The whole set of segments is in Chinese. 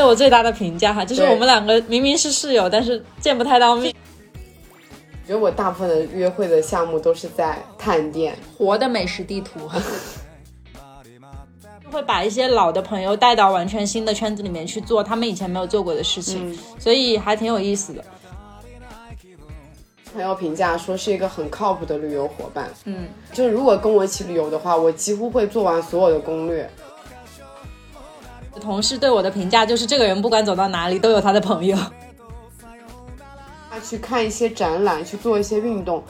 对我最大的评价哈，就是我们两个明明是室友，但是见不太到面。我觉得我大部分的约会的项目都是在探店，活的美食地图，会把一些老的朋友带到完全新的圈子里面去做他们以前没有做过的事情，所以还挺有意思的。朋友评价说是一个很靠谱的旅游伙伴，嗯，就是如果跟我一起旅游的话，我几乎会做完所有的攻略。同事对我的评价就是，这个人不管走到哪里都有他的朋友。他去看一些展览，去做一些运动，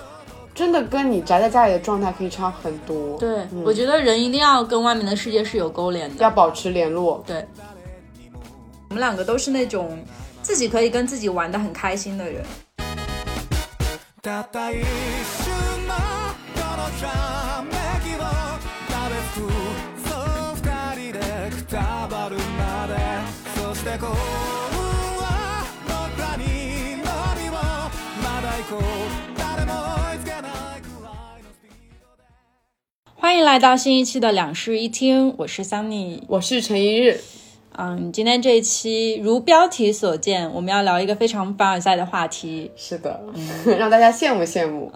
真的跟你宅在家里的状态可以差很多。对，我觉得人一定要跟外面的世界是有勾连的，要保持联络。对，我们两个都是那种自己可以跟自己玩的很开心的人。欢迎来到新一期的两室一厅，我是 Sunny，我是陈一日。嗯，今天这一期如标题所见，我们要聊一个非常凡尔赛的话题。是的，让大家羡慕羡慕。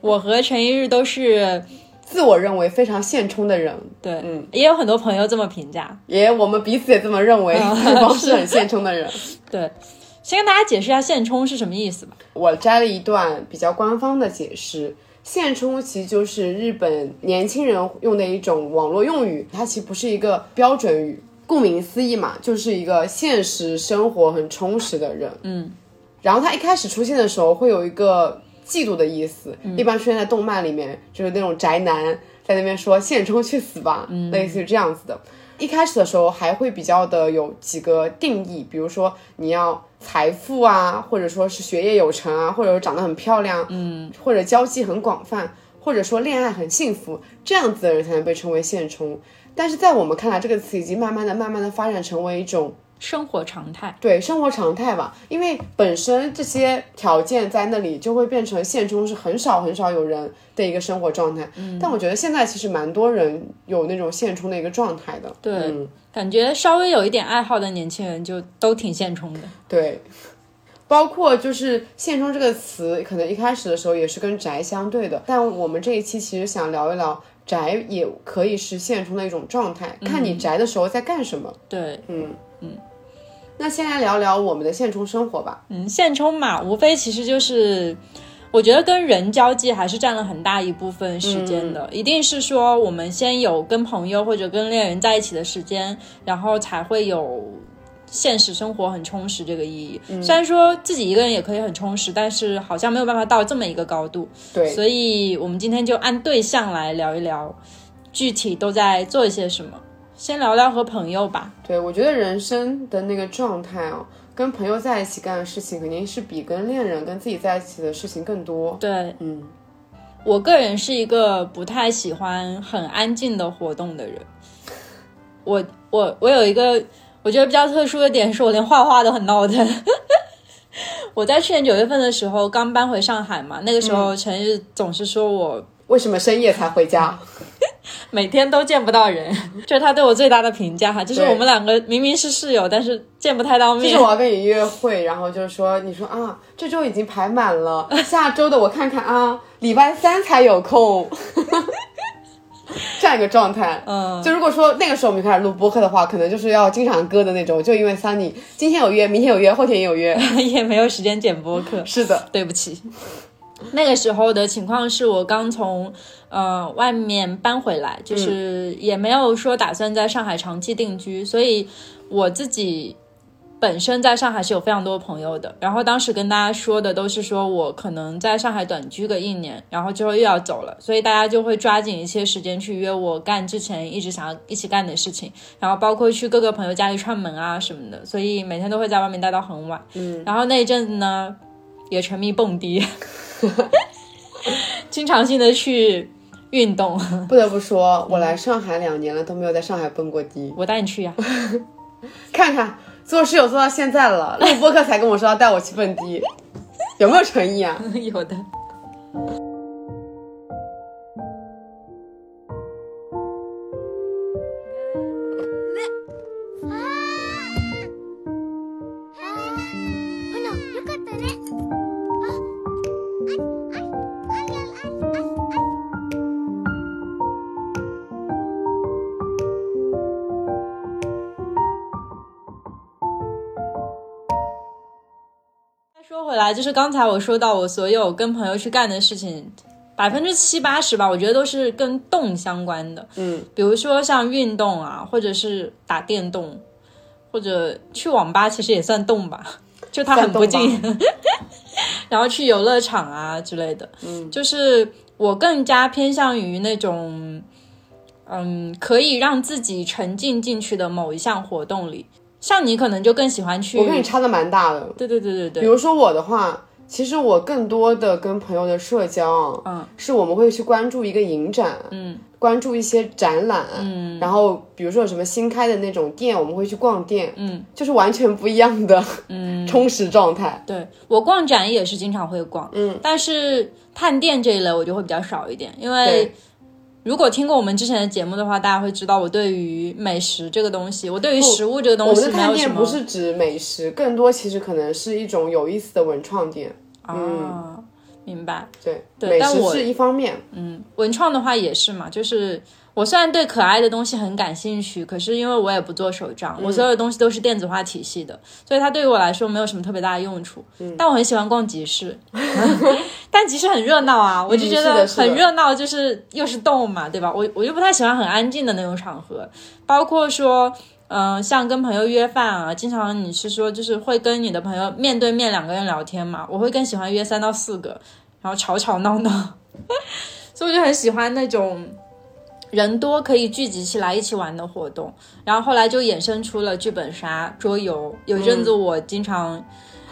我和陈一日都是自我认为非常现充的人。对，嗯，也有很多朋友这么评价，也我们彼此也这么认为，对方是很现充的人。对，先跟大家解释一下现充是什么意思吧。我摘了一段比较官方的解释，现充其实就是日本年轻人用的一种网络用语，它其实不是一个标准语。顾名思义嘛，就是一个现实生活很充实的人。嗯，然后他一开始出现的时候会有一个嫉妒的意思，一般出现在动漫里面，就是那种宅男在那边说“现充去死吧”，类似于这样子的。一开始的时候还会比较的有几个定义，比如说你要财富啊，或者说是学业有成啊，或者说长得很漂亮，嗯，或者交际很广泛，或者说恋爱很幸福，这样子的人才能被称为现充。但是在我们看来，这个词已经慢慢的、慢慢的发展成为一种生活常态。对，生活常态吧，因为本身这些条件在那里，就会变成现充是很少很少有人的一个生活状态。嗯，但我觉得现在其实蛮多人有那种现充的一个状态的。对，感觉稍微有一点爱好的年轻人就都挺现充的。对，包括就是现充这个词，可能一开始的时候也是跟宅相对的，但我们这一期其实想聊一聊。宅也可以是现充的一种状态，看你宅的时候在干什么。对，嗯嗯。那先来聊聊我们的现充生活吧。嗯，现充嘛，无非其实就是，我觉得跟人交际还是占了很大一部分时间的。一定是说，我们先有跟朋友或者跟恋人在一起的时间，然后才会有。现实生活很充实，这个意义。虽然说自己一个人也可以很充实，但是好像没有办法到这么一个高度。对，所以我们今天就按对象来聊一聊，具体都在做一些什么。先聊聊和朋友吧。对，我觉得人生的那个状态哦，跟朋友在一起干的事情，肯定是比跟恋人、跟自己在一起的事情更多。对，嗯，我个人是一个不太喜欢很安静的活动的人。我我我有一个。我觉得比较特殊的点是我连画画都很闹腾。我在去年九月份的时候刚搬回上海嘛，那个时候陈日总是说我为什么深夜才回家，每天都见不到人，这是他对我最大的评价哈。就是我们两个明明是室友，但是见不太到面。就是我要跟你约会，然后就是说你说啊，这周已经排满了，下周的我看看啊，礼拜三才有空。这样一个状态，嗯，就如果说那个时候我们开始录播客的话，可能就是要经常割的那种，就因为 Sunny 今天有约，明天有约，后天也有约，也没有时间剪播客。是的，对不起。那个时候的情况是我刚从呃外面搬回来，就是也没有说打算在上海长期定居，所以我自己。本身在上海是有非常多朋友的，然后当时跟大家说的都是说我可能在上海短居个一年，然后之后又要走了，所以大家就会抓紧一些时间去约我干之前一直想要一起干的事情，然后包括去各个朋友家里串门啊什么的，所以每天都会在外面待到很晚。嗯，然后那一阵子呢，也沉迷蹦迪，经常性的去运动。不得不说，我来上海两年了都没有在上海蹦过迪，我带你去呀，看看。做室友做到现在了，录播客才跟我说要带我去蹦迪，有没有诚意啊？有的。来，就是刚才我说到我所有跟朋友去干的事情，百分之七八十吧，我觉得都是跟动相关的。嗯，比如说像运动啊，或者是打电动，或者去网吧，其实也算动吧，就它很不近。然后去游乐场啊之类的，嗯，就是我更加偏向于那种，嗯，可以让自己沉浸进去的某一项活动里。像你可能就更喜欢去，我跟你差的蛮大的。对对对对对。比如说我的话，其实我更多的跟朋友的社交，嗯，是我们会去关注一个影展，嗯，关注一些展览，嗯，然后比如说有什么新开的那种店，我们会去逛店，嗯，就是完全不一样的，嗯，充实状态。对我逛展也是经常会逛，嗯，但是探店这一类我就会比较少一点，因为对。如果听过我们之前的节目的话，大家会知道我对于美食这个东西，我对于食物这个东我们的西没有什么探店不是指美食，更多其实可能是一种有意思的文创店。啊，明白。对，对但我是一方面，嗯，文创的话也是嘛，就是我虽然对可爱的东西很感兴趣，可是因为我也不做手账，嗯我所有的东西都是电子化体系的，所以它对于我来说没有什么特别大的用处。嗯但我很喜欢逛集市，但集市很热闹啊，我就觉得很热闹，就是又是动物嘛，对吧？我我就不太喜欢很安静的那种场合，包括说。嗯、像跟朋友约饭啊，经常你是说就是会跟你的朋友面对面两个人聊天嘛，我会更喜欢约三到四个，然后吵吵闹闹，所以我就很喜欢那种人多可以聚集起来一起玩的活动。然后后来就衍生出了剧本杀、桌游。有一阵子我经常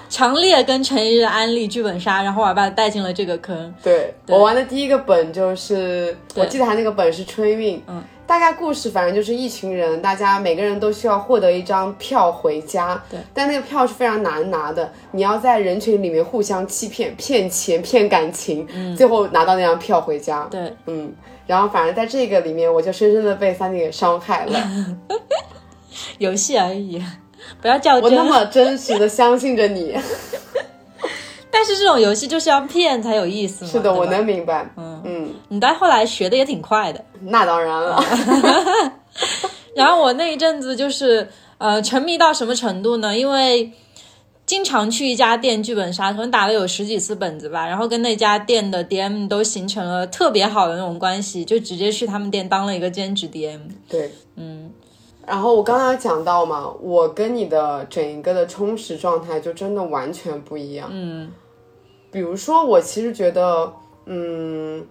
强烈跟陈一日安利剧本杀，然后我还把他带进了这个坑。对我玩的第一个本就是，我记得他那个本是春运，嗯，大概故事反正就是一群人，大家每个人都需要获得一张票回家，对，但那个票是非常难拿的，你要在人群里面互相欺骗、骗钱、骗感情，最后拿到那张票回家，对，嗯，然后反正在这个里面，我就深深的被三弟给伤害了，游戏而已，不要较。我那。么真实的相信着你，但是这种游戏就是要骗才有意思嘛。是的，我。能明白，嗯嗯，你到后来学的也挺快的。那当然了，然后我那一阵子就是呃沉迷到什么程度呢？因为经常去一家店剧本杀，可能打了有十几次本子吧，然后跟那家店的 DM 都形成了特别好的那种关系，就直接去他们店当了一个兼职 DM。对，嗯。然后我刚刚讲到嘛，我跟你的整一个的充实状态就真的完全不一样。嗯，比如说，我其实觉得，嗯，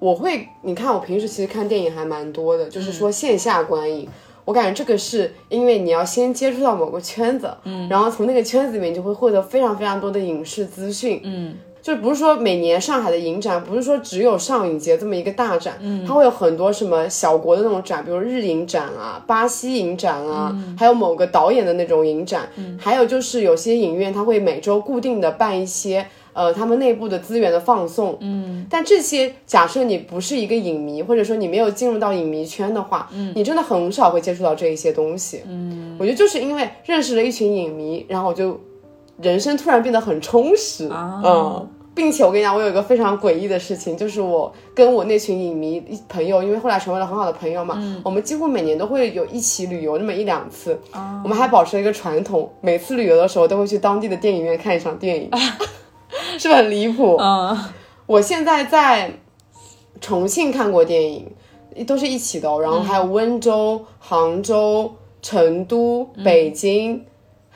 我会，你看我平时其实看电影还蛮多的，就是说线下观影。我感觉这个是因为你要先接触到某个圈子，嗯，然后从那个圈子里面就会获得非常非常多的影视资讯，嗯，就不是说每年上海的影展，不是说只有上影节这么一个大展，嗯，它会有很多什么小国的那种展，比如日影展啊、巴西影展啊，还有某个导演的那种影展，嗯，还有就是有些影院它会每周固定的办一些。呃，他们内部的资源的放送，嗯，但这些假设你不是一个影迷，或者说你没有进入到影迷圈的话，嗯，你真的很少会接触到这一些东西，嗯，我觉得就是因为认识了一群影迷，然后我就人生突然变得很充实，嗯。并且我跟你讲，我有一个非常诡异的事情，就是我跟我那群影迷朋友，因为后来成为了很好的朋友嘛，我们几乎每年都会有一起旅游那么一两次。我们还保持了一个传统，每次旅游的时候都会去当地的电影院看一场电影，是不是很离谱？嗯，我现在在重庆看过电影，都是一起的、哦，然后还有温州、杭州、成都、北京，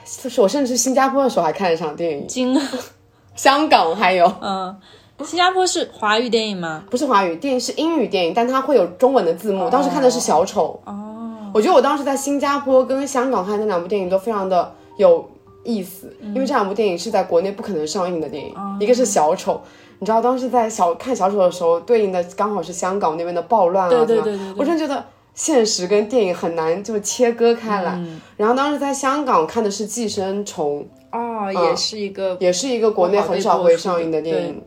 是我甚至新加坡的时候还看了一场电影，惊，香港还有。嗯，新加坡是华语电影吗？不是华语电影，是英语电影，但它会有中文的字幕。当时看的是小丑。哦，我觉得我当时在新加坡跟香港看那两部电影都非常的有意思，因为这两部电影是在国内不可能上映的电影。一个是小丑，你知道当时在小看小丑的时候，对应的刚好是香港那边的暴乱啊，对我真的觉得。现实跟电影很难就切割开来，然后当时在香港看的是《寄生虫》，哦，也是一个，也是一个国内很少会上映的电影，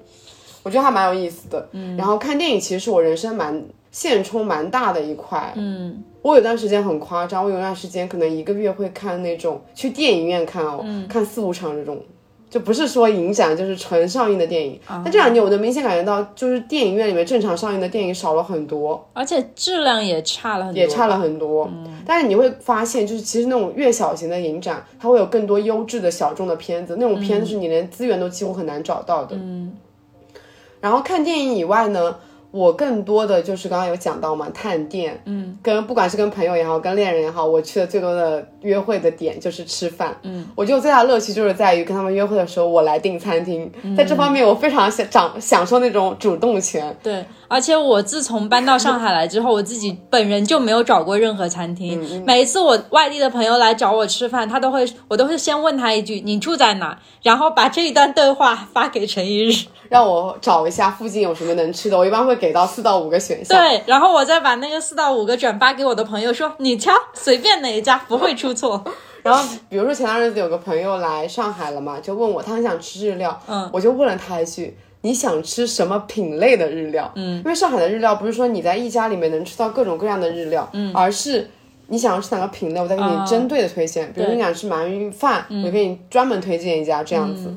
我觉得还蛮有意思的。嗯，然后看电影其实是我人生蛮现充蛮大的一块。嗯，我有段时间很夸张，我有段时间可能一个月会看那种去电影院看哦，看四五场这种，就不是说影展，就是纯上映的电影。啊但这两年我能明显感觉到，就是电影院里面正常上映的电影少了很多，而且质量也差了很多，也差了很多。但是你会发现，就是其实那种越小型的影展，它会有更多优质的小众的片子，那种片子是你连资源都几乎很难找到的。嗯。然后看电影以外呢，我更多的就是刚刚有讲到嘛，探店，嗯，跟不管是跟朋友也好，跟恋人也好，我去的最多的约会的点就是吃饭，嗯，我觉得我最大的乐趣就是在于跟他们约会的时候，我来订餐厅，在这方面我非常享掌享受那种主动权，对，而且我自从搬到上海来之后，我自己本人就没有找过任何餐厅。每一次我外地的朋友来找我吃饭，他都会，我都会先问他一句：“你住在哪？”然后把这一段对话发给陈一日。让我找一下附近有什么能吃的，我一般会给到四到五个选项。对，然后我再把那个四到五个转发给我的朋友，说：“你挑，随便哪一家，不会出错。”然后，比如说前段日子有个朋友来上海了嘛，就问我他很想吃日料，嗯，我就问了他一句：“你想吃什么品类的日料？”嗯，因为上海的日料不是说你在一家里面能吃到各种各样的日料，嗯，而是你想要吃哪个品类，我再给你针对的推荐。比如你想吃鳗鱼饭，我给你专门推荐一家这样子。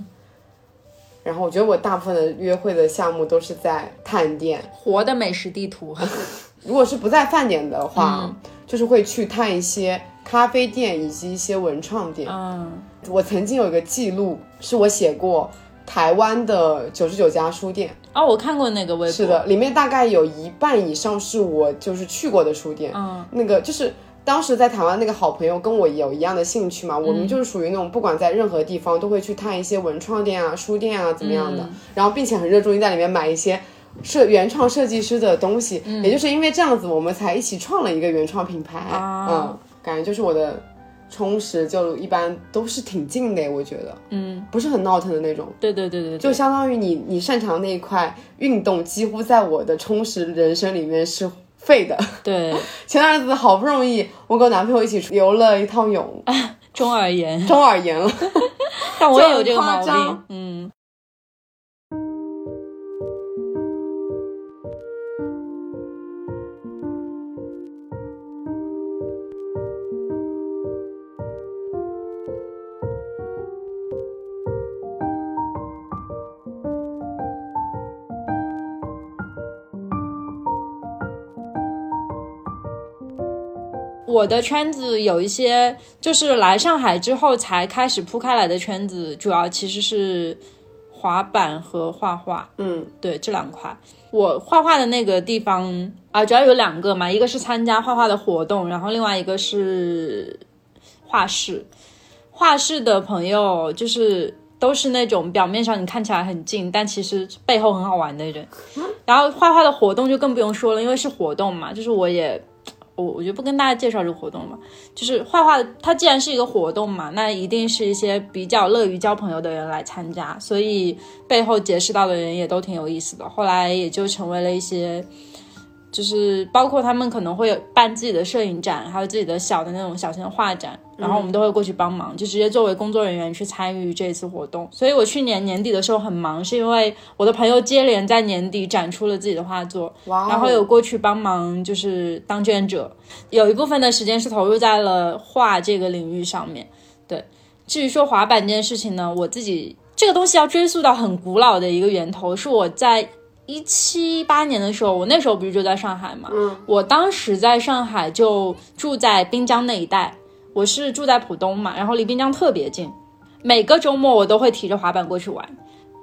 然后我觉得我大部分的约会的项目都是在探店，活的美食地图。如果是不在饭点的话，就是会去探一些咖啡店以及一些文创店。嗯，我曾经有一个记录，是我写过台湾的九十九家书店。哦，我看过那个微博。是的，里面大概有一半以上是我就是去过的书店。嗯，那个就是。当时在台湾那个好朋友跟我有一样的兴趣嘛，我们就是属于那种不管在任何地方都会去探一些文创店啊、书店啊怎么样的，然后并且很热衷于在里面买一些设原创设计师的东西，也就是因为这样子，我们才一起创了一个原创品牌。嗯，感觉就是我的充实就一般都是挺近的，我觉得，嗯，不是很闹腾的那种。对对对对，就相当于你你擅长那一块运动，几乎在我的充实人生里面是。废的，对，前段日子好不容易，我跟我男朋友一起游了一趟泳，中耳炎，中耳炎了，但我也有这个毛病，嗯。我的圈子有一些，就是来上海之后才开始铺开来的圈子，主要其实是滑板和画画。嗯，对，这两块。我画画的那个地方啊，主要有两个嘛，一个是参加画画的活动，然后另外一个是画室。画室的朋友就是都是那种表面上你看起来很近，但其实背后很好玩的人。然后画画的活动就更不用说了，因为是活动嘛，就是我也。我我就不跟大家介绍这个活动了嘛，就是画画，它既然是一个活动嘛，那一定是一些比较乐于交朋友的人来参加，所以背后结识到的人也都挺有意思的。后来也就成为了一些，就是包括他们可能会有办自己的摄影展，还有自己的小的那种小型画展。然后我们都会过去帮忙，就直接作为工作人员去参与这次活动。所以我去年年底的时候很忙，是因为我的朋友接连在年底展出了自己的画作，然后有过去帮忙，就是当志愿者。有一部分的时间是投入在了画这个领域上面。对，至于说滑板这件事情呢，我自己这个东西要追溯到很古老的一个源头，是我在一七八年的时候，我那时候不是就在上海嘛，嗯，我当时在上海就住在滨江那一带。我是住在浦东嘛，然后离滨江特别近，每个周末我都会提着滑板过去玩。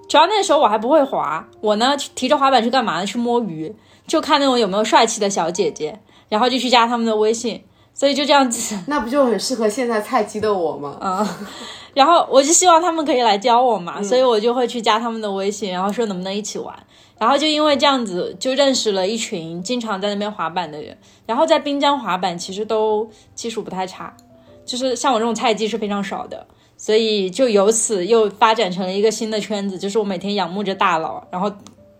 主要那时候我还不会滑，我呢提着滑板去干嘛呢？去摸鱼，就看那种有没有帅气的小姐姐，然后就去加他们的微信。所以就这样子，那不就很适合现在菜鸡的我吗？嗯，然后我就希望他们可以来教我嘛，所以我就会去加他们的微信，然后说能不能一起玩。然后就因为这样子，就认识了一群经常在那边滑板的人。然后在滨江滑板其实都技术不太差。就是像我这种菜鸡是非常少的，所以就由此又发展成了一个新的圈子。就是我每天仰慕着大佬，然后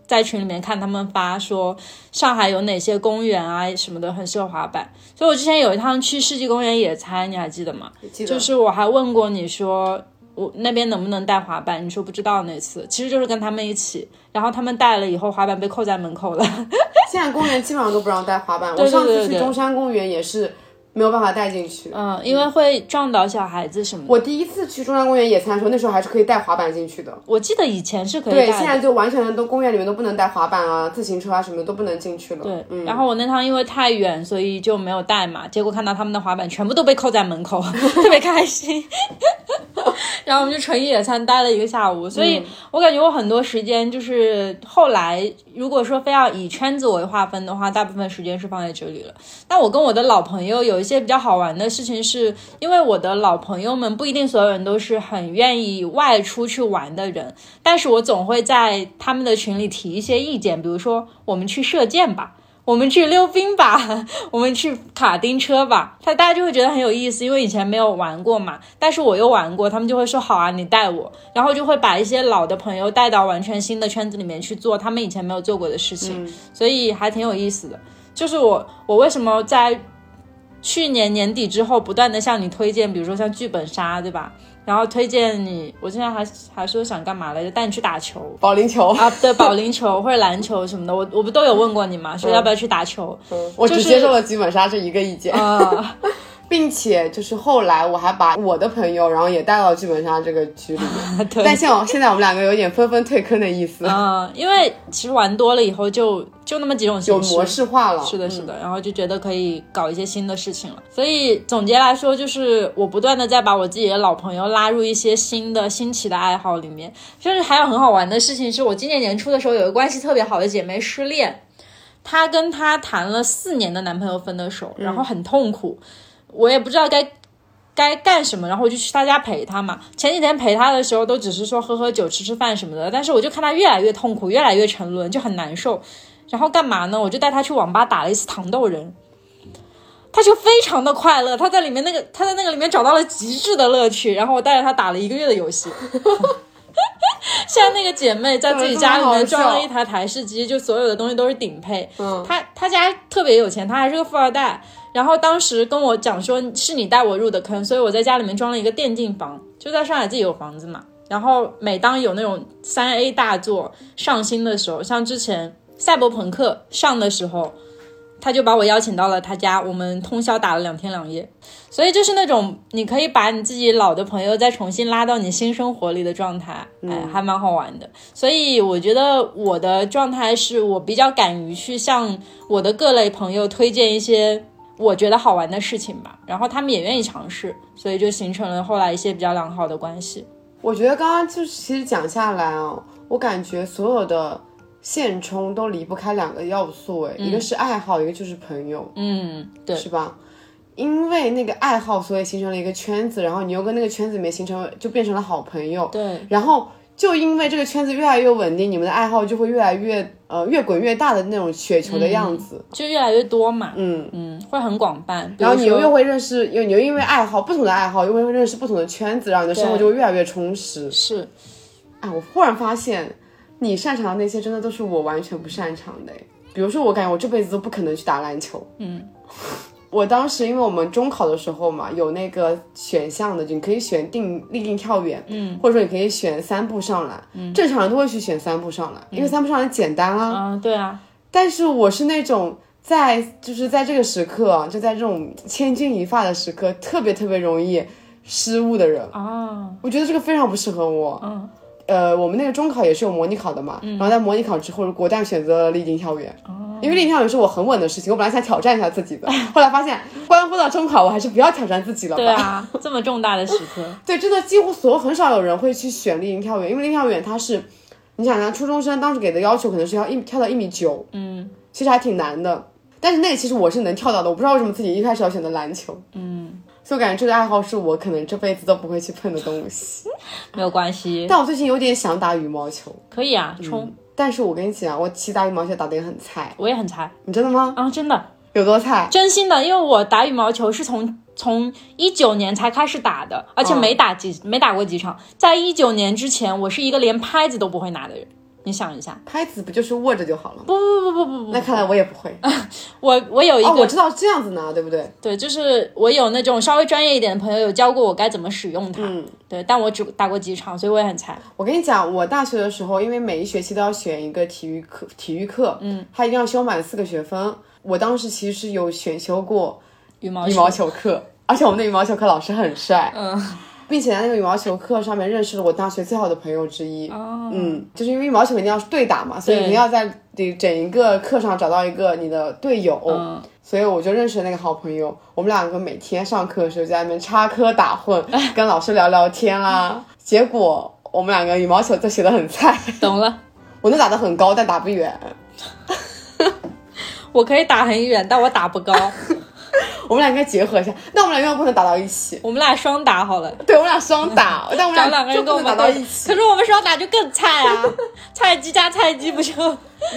在群里面看他们发说上海有哪些公园啊什么的很适合滑板。所以我之前有一趟去世纪公园野餐，你还记得吗？记得。就是我还问过你说我那边能不能带滑板，你说不知道那次，其实就是跟他们一起，然后他们带了以后滑板被扣在门口了。现在公园基本上都不让带滑板。我上次去中山公园也是。没有办法带进去。嗯，因为会撞倒小孩子什么的。我第一次去中山公园野餐的时候，那时候还是可以带滑板进去的。我记得以前是可以对，带的。现在就完全都公园里面都不能带滑板啊、自行车啊什么的都不能进去了。对，嗯，然后我那趟因为太远，所以就没有带嘛。结果看到他们的滑板全部都被扣在门口，特别开心。然后我们就纯野餐待了一个下午，所以我感觉我很多时间就是后来，如果说非要以圈子为划分的话，大部分时间是放在这里了。但我跟我的老朋友有一些比较好玩的事情是，因为我的老朋友们不一定所有人都是很愿意外出去玩的人，但是我总会在他们的群里提一些意见，比如说我们去射 箭吧。我们去溜冰吧，我们去卡丁车吧，他大家就会觉得很有意思，因为以前没有玩过嘛。但是我又玩过，他们就会说好啊，你带我，然后就会把一些老的朋友带到完全新的圈子里面去做他们以前没有做过的事情，所以还挺有意思的。就是我，我为什么在去年年底之后不断的向你推荐，比如说像剧本杀，对吧？然后推荐你，我现在还还说想干嘛来着？带你去打球，保龄球啊，对，保龄球 或者篮球什么的，我我不都有问过你吗？说要不要去打球？我只接受了剧本杀这一个意见。啊，并且就是后来我还把我的朋友，然后也带到剧本杀这个局里面。对，但像现在我们两个有点纷纷退坑的意思，嗯，因为其实玩多了以后就就那么几种形式，有模式化了。是的，是的，然后就觉得可以搞一些新的事情了。所以总结来说，就是我不断的在把我自己的老朋友拉入一些新的新奇的爱好里面。甚至还有很好玩的事情，是我今年年初的时候有个关系特别好的姐妹失恋，她跟她谈了四年的男朋友分的手，然后很痛苦，我也不知道该。该干什么，然后我就去他家陪他嘛。前几天陪他的时候，都只是说喝喝酒、吃吃饭什么的，但是我就看他越来越痛苦，越来越沉沦，就很难受。然后干嘛呢？我就带他去网吧打了一次糖豆人，他就非常的快乐，他在里面那个他在那个里面找到了极致的乐趣。然后我带着他打了一个月的游戏。现在那个姐妹在自己家里面装了一台台式机，就所有的东西都是顶配。嗯，她她家特别有钱，她还是个富二代。然后当时跟我讲说是你带我入的坑，所以我在家里面装了一个电竞房，就在上海自己有房子嘛。然后每当有那种三 A 大作上新的时候，像之前赛博朋克上的时候，他就把我邀请到了他家，我们通宵打了两天两夜。所以就是那种你可以把你自己老的朋友再重新拉到你新生活里的状态，哎，还蛮好玩的。所以我觉得我的状态是我比较敢于去向我的各类朋友推荐一些。我觉得好玩的事情吧，然后他们也愿意尝试，所以就形成了后来一些比较良好的关系。我觉得刚刚就是其实讲下来啊，我感觉所有的现充都离不开两个要素，哎，一个是爱好，一个就是朋友，嗯，对，是吧？因为那个爱好，所以形成了一个圈子，然后你又跟那个圈子里面形成，就变成了好朋友。对，然后就因为这个圈子越来越稳定，你们的爱好就会越来越呃越滚越大的那种雪球的样子，就越来越多嘛。嗯。嗯，会很广泛。然后你又会认识，又你又因为爱好不同的爱好，又会认识不同的圈子，然后你的生活就会越来越充实。是哎，我忽然发现，你擅长的那些真的都是我完全不擅长的。哎比如说，我感觉我这辈子都不可能去打篮球。嗯，我当时因为我们中考的时候嘛，有那个选项的，就你可以选定立定跳远，嗯，或者说你可以选三步上篮。嗯，正常人都会去选三步上篮，因为三步上篮简单啊。嗯，对啊，但是我是那种在就是在这个时刻啊，就在这种千钧一发的时刻，特别特别容易失误的人。啊，我觉得这个非常不适合我。嗯，呃，我们那个中考也是有模拟考的嘛，然后在模拟考之后，果断选择了立定跳远。哦因为立定跳远是我很稳的事情，我本来想挑战一下自己的，后来发现关乎到中考，我还是不要挑战自己了吧。对啊，这么重大的时刻，对，真的几乎所有很少有人会去选立定跳远，因为立定跳远它是，你想想初中生当时给的要求可能是要一跳到一米九，嗯其实还挺难的。但是那个其实我是能跳到的，我不知道为什么自己一开始要选择篮球，嗯，所以我感觉这个爱好是我可能这辈子都不会去碰的东西。没有关系，但我最近有点想打羽毛球，可以啊，冲，但是我跟你讲，我其实打羽毛球打得也很菜，我也很菜你真的吗？啊，真的，有多菜？真心的，因为我打羽毛球是从从一九年才开始打的，而且没打几、没打过几场。在一九年之前，我是一个连拍子都不会拿的人。你想一下，拍子不就是握着就好了吗？不不不不不不，那看来我也不会。我我有一个、哦，我知道这样子拿，对不对？对，就是我有那种稍微专业一点的朋友有教过我该怎么使用它。嗯，对，但我只打过几场，所以我也很菜。我跟你讲，我大学的时候，因为每一学期都要选一个体育课，体育课，嗯，它一定要修满四个学分。我当时其实有选修过羽毛羽毛球课，而且我们的羽毛球课老师很帅，嗯，并且在那个羽毛球课上面认识了我大学最好的朋友之一。哦，嗯，就是因为羽毛球一定要是对打嘛，所以对你要在你整一个课上找到一个你的队友。嗯所以我就认识了那个好朋友，我们两个每天上课的时候就在那边插科打诨，跟老师聊聊天啦。结果我们两个羽毛球都学得很菜，懂了。我能打得很高，但打不远。我可以打很远，但我打不高。我们俩应该结合一下，那我们俩又不能打到一起。我们俩双打好了，对，我们俩双打，但我们俩两个人跟我就不能们打到一起。可是我们双打就更菜啊，菜鸡加菜鸡不就？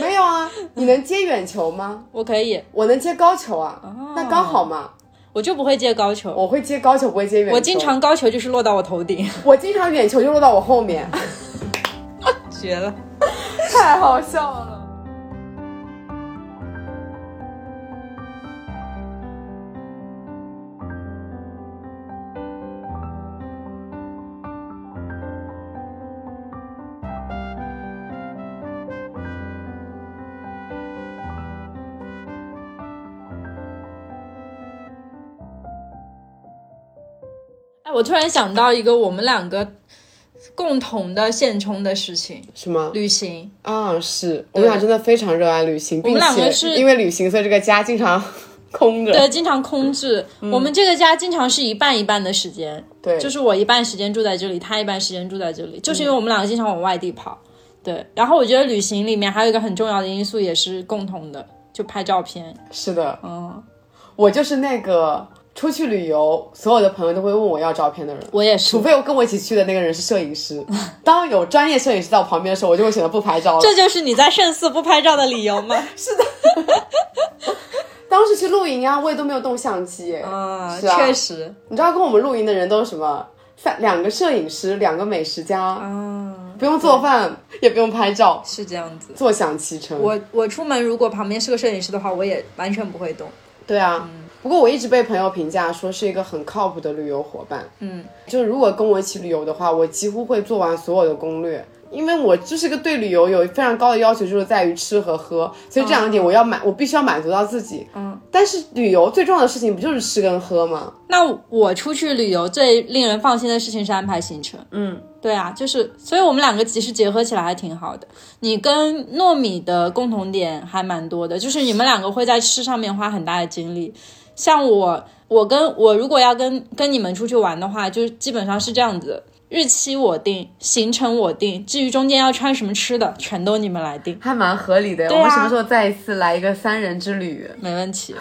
没有啊，你能接远球吗？我可以，我能接高球啊，那刚好嘛。我就不会接高球。我会接高球，不会接远球。我经常高球就是落到我头顶，我经常远球就落到我后面，绝了。太好笑了。哎，我突然想到一个我们两个共同的现充的事情，什么？旅行。啊，是我们俩真的非常热爱旅行，并们两个且是因为旅行，所以这个家经常 空着。对，经常空置。我们这个家经常是一半一半的时间，对，就是我一半时间住在这里，他一半时间住在这里，就是因为我们两个经常往外地跑。对，然后我觉得旅行里面还有一个很重要的因素也是共同的，就拍照片。是的，嗯，我就是那个出去旅游，所有的朋友都会问我要照片的人。我也是除。非我跟我一起去的那个人是摄影师，当有专业摄影师在我旁边的时候，我就会选择不拍照了。这就是你在胜似不拍照的理由吗？是的 当时去露营啊，我也都没有动相机耶。啊，是啊确实。你知道跟我们露营的人都是什么？三两个摄影师，两个美食家，啊，不用做饭，也不用拍照，是这样子。坐享其成。我我出门如果旁边是个摄影师的话，我也完全不会动。对啊，不过我一直被朋友评价说是一个很靠谱的旅游伙伴。嗯，就是如果跟我一起旅游的话，我几乎会做完所有的攻略。因为我就是个对旅游有非常高的要求，就是在于吃和喝，所以这两点我要满，我必须要满足到自己。嗯，但是旅游最重要的事情不就是吃跟喝吗？那我出去旅游最令人放心的事情是安排行程。嗯，对啊，就是，所以我们两个其实结合起来还挺好的。你跟糯米的共同点还蛮多的，就是你们两个会在吃上面花很大的精力。像我，我跟我如果要跟跟你们出去玩的话，就基本上是这样子。日期我定，行程我定，至于中间要穿什么吃的，全都你们来定，还蛮合理的。啊我们什么时候再一次来一个三人之旅？没问题。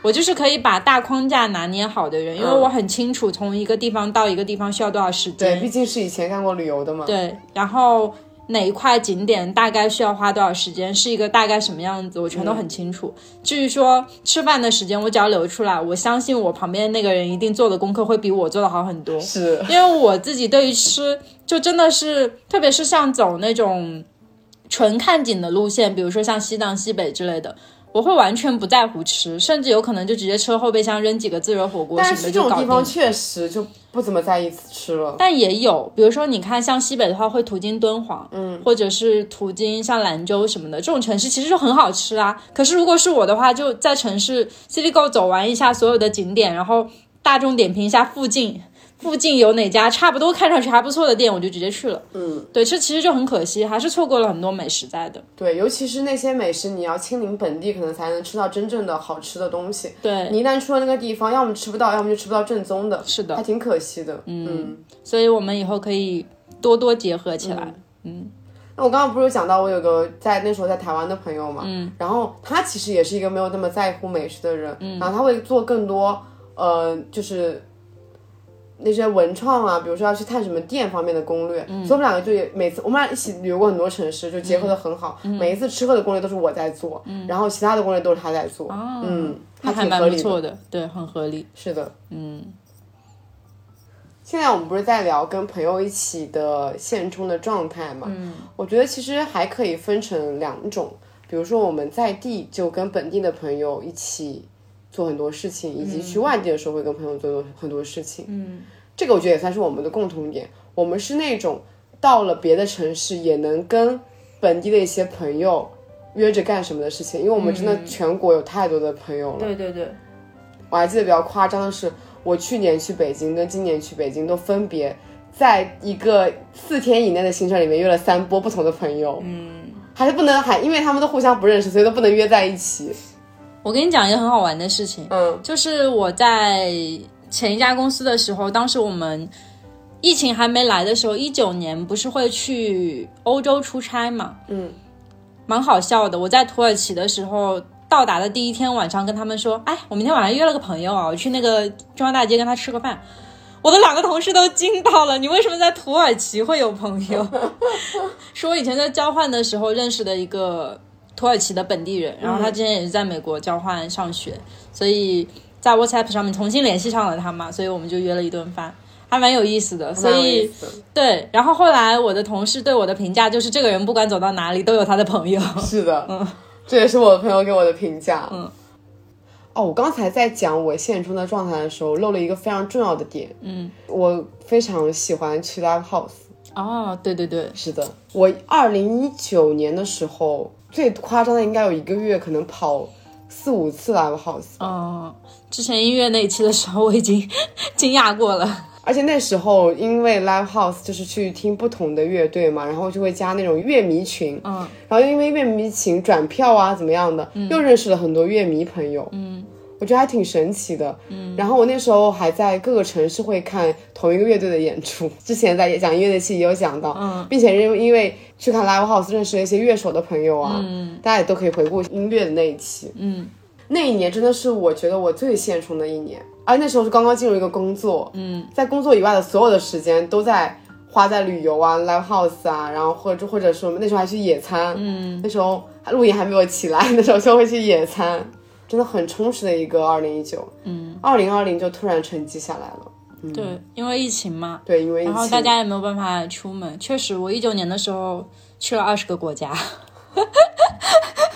我就是可以把大框架拿捏好的人，因为我很清楚从一个地方到一个地方需要多少时间。对，毕竟是以前干过旅游的嘛。对，然后哪一块景点大概需要花多少时间，是一个大概什么样子，我全都很清楚。至于说吃饭的时间，我只要留出来，我相信我旁边那个人一定做的功课会比我做的好很多。是，因为我自己对于吃，就真的是，特别是像走那种纯看景的路线，比如说像西藏、西北之类的。我会完全不在乎吃，甚至有可能就直接车后备箱扔几个自热火锅什但是这么的就搞定种地方。确实就不怎么在意吃了。但也有，比如说你看，像西北的话，会途经敦煌，嗯，或者是途经像兰州什么的这种城市，其实就很好吃啊。可是如果是我的话，就在城市 CityGo 走完一下所有的景点，然后大众点评一下附近，附近有哪家差不多看上去还不错的店，我就直接去了。嗯，对，这其实就很可惜，还是错过了很多美食在的。对，尤其是那些美食，你要亲临本地，可能才能吃到真正的好吃的东西。对，你一旦出了那个地方，要么吃不到，要么就吃不到正宗的，是的还挺可惜的。嗯，所以我们以后可以多多结合起来。嗯那我刚刚不是有讲到我有个在那时候在台湾的朋友嘛，嗯，然后他其实也是一个没有那么在乎美食的人，嗯，然后他会做更多呃，就是。那些文创啊，比如说要去探什么店方面的攻略，所以我们两个就也每次我们俩一起旅游过很多城市，就结合的很好。每一次吃喝的攻略都是我在做，然后其他的攻略都是他在做。嗯，他还蛮挺合理的。不错的，对，很合理。是的，嗯。现在我们不是在聊跟朋友一起的现充的状态嘛？嗯，我觉得其实还可以分成两种，比如说我们在地就跟本地的朋友一起做很多事情，以及去外地的时候会跟朋友做很多事情。嗯，这个我觉得也算是我们的共同点。我们是那种到了别的城市也能跟本地的一些朋友约着干什么的事情，因为我们真的全国有太多的朋友了。对对对，我还记得比较夸张的是，我去年去北京跟今年去北京都分别在一个四天以内的行程里面约了三波不同的朋友，嗯，还是不能还因为他们都互相不认识，所以都不能约在一起。我跟你讲一个很好玩的事情，嗯，就是我在前一家公司的时候，当时我们疫情还没来的时候，一九年不是会去欧洲出差嘛，嗯，蛮好笑的。我在土耳其的时候，到达的第一天晚上跟他们说，哎，我明天晚上约了个朋友啊，我去那个中央大街跟他吃个饭。我的两个同事都惊到了，你为什么在土耳其会有朋友？是我以前在交换的时候认识的一个土耳其的本地人，然后他之前也是在美国交换上学，所以在 WhatsApp 上面重新联系上了他嘛，所以我们就约了一顿饭，还蛮有意思的。所以对，然后后来我的同事对我的评价就是，这个人不管走到哪里都有他的朋友。是的，嗯，这也是我的朋友给我的评价。嗯，哦，我刚才在讲我现充的状态的时候，漏了一个非常重要的点。嗯，我非常喜欢去 live house。哦，对对对，是的，我二零一九年的时候最夸张的应该有一个月可能跑四五次 live house，嗯，之前音乐那一期的时候我已经 惊讶过了。而且那时候因为 live house 就是去听不同的乐队嘛，然后就会加那种乐迷群，嗯，然后因为乐迷群转票啊怎么样的，又认识了很多乐迷朋友，嗯，我觉得还挺神奇的，嗯，然后我那时候还在各个城市会看同一个乐队的演出，之前在讲音乐那期也有讲到，嗯，并且因为因为去看 live house 认识了一些乐手的朋友啊，嗯，大家也都可以回顾音乐的那一期，嗯，那一年真的是我觉得我最现充的一年，而那时候是刚刚进入一个工作，嗯，在工作以外的所有的时间都在花在旅游啊、live house 啊，然后或者或者说那时候还去野餐，嗯，那时候露营还没有起来，那时候就会去野餐，真的很充实的一个二零一九，嗯，二零二零就突然沉寂下来了，对，因为疫情嘛，对，因为疫然后大家也没有办法出门。确实，我一九年的时候去了二十个国家，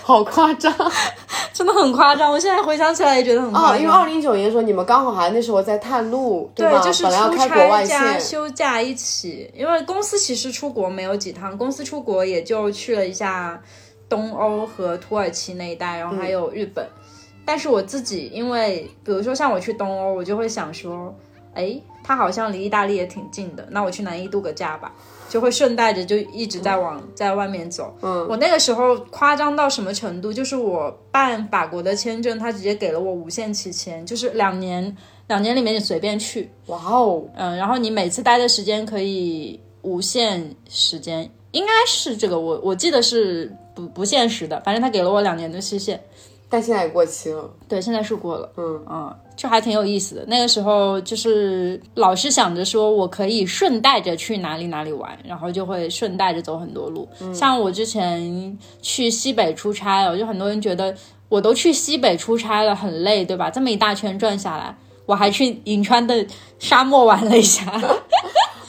好夸张 真的很夸张。我现在回想起来也觉得很夸啊！张。因为二零一九年的时候你们刚好还那时候在探路，对？就是本来要出开国外差加线，休假一起，因为公司其实出国没有几趟，公司出国也就去了一下东欧和土耳其那一带，然后还有日本。但是我自己，因为比如说像我去东欧，我就会想说，哎，它好像离意大利也挺近的，那我去南意度个假吧，就会顺带着就一直在往在外面走。嗯，我那个时候夸张到什么程度？就是我办法国的签证，他直接给了我无限期签，就是两年，两年里面你随便去。哇哦，嗯，然后你每次待的时间可以无限时间，应该是这个，我我记得是不不限时的，反正他给了我两年的期限。但现在也过期了，对，现在是过了，嗯嗯，这还挺有意思的。那个时候就是老是想着说我可以顺带着去哪里哪里玩，然后就会顺带着走很多路。像我之前去西北出差我，就很多人觉得我都去西北出差了，很累，对吧？这么一大圈转下来，我还去银川的沙漠玩了一下。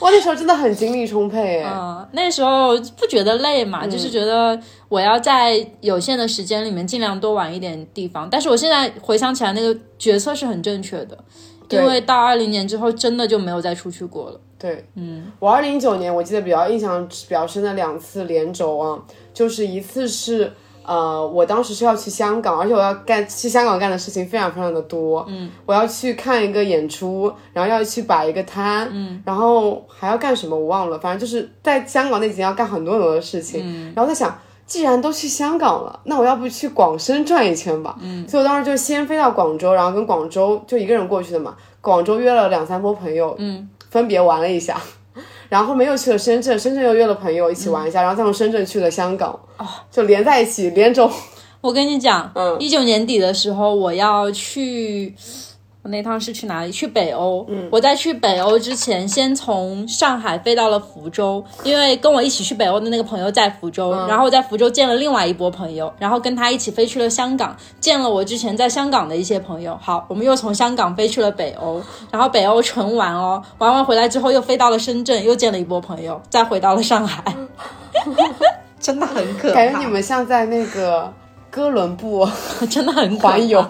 哇，那时候真的很精力充沛哎，嗯，那时候不觉得累嘛，就是觉得我要在有限的时间里面尽量多玩一点地方。但是我现在回想起来，那个决策是很正确的，因为到二零年之后，真的就没有再出去过了。对，嗯，我二零一九年我记得比较印象比较深的两次连轴啊，就是一次是。呃，我当时是要去香港，而且我要干去香港干的事情非常非常的多。嗯，我要去看一个演出，然后要去摆一个摊，嗯，然后还要干什么我忘了，反正就是在香港那几天要干很多很多的事情。嗯，然后在想，既然都去香港了，那我要不去广深转一圈吧？嗯，所以我当时就先飞到广州，然后跟广州就一个人过去的嘛。广州约了两三波朋友，嗯，分别玩了一下。然后后面又去了深圳，深圳又约了朋友一起玩一下，然后再从深圳去了香港，哦，就连在一起，连轴。我跟你讲，嗯，一九年底的时候我要去，我那趟是去哪里？去北欧。嗯，我在去北欧之前，先从上海飞到了福州，因为跟我一起去北欧的那个朋友在福州，然后我在福州见了另外一波朋友，然后跟他一起飞去了香港，见了我之前在香港的一些朋友。好，我们又从香港飞去了北欧，然后北欧纯玩哦，玩完回来之后又飞到了深圳，又见了一波朋友，再回到了上海，真的很可怕。感觉你们像在那个哥伦布 真的很可怕环游。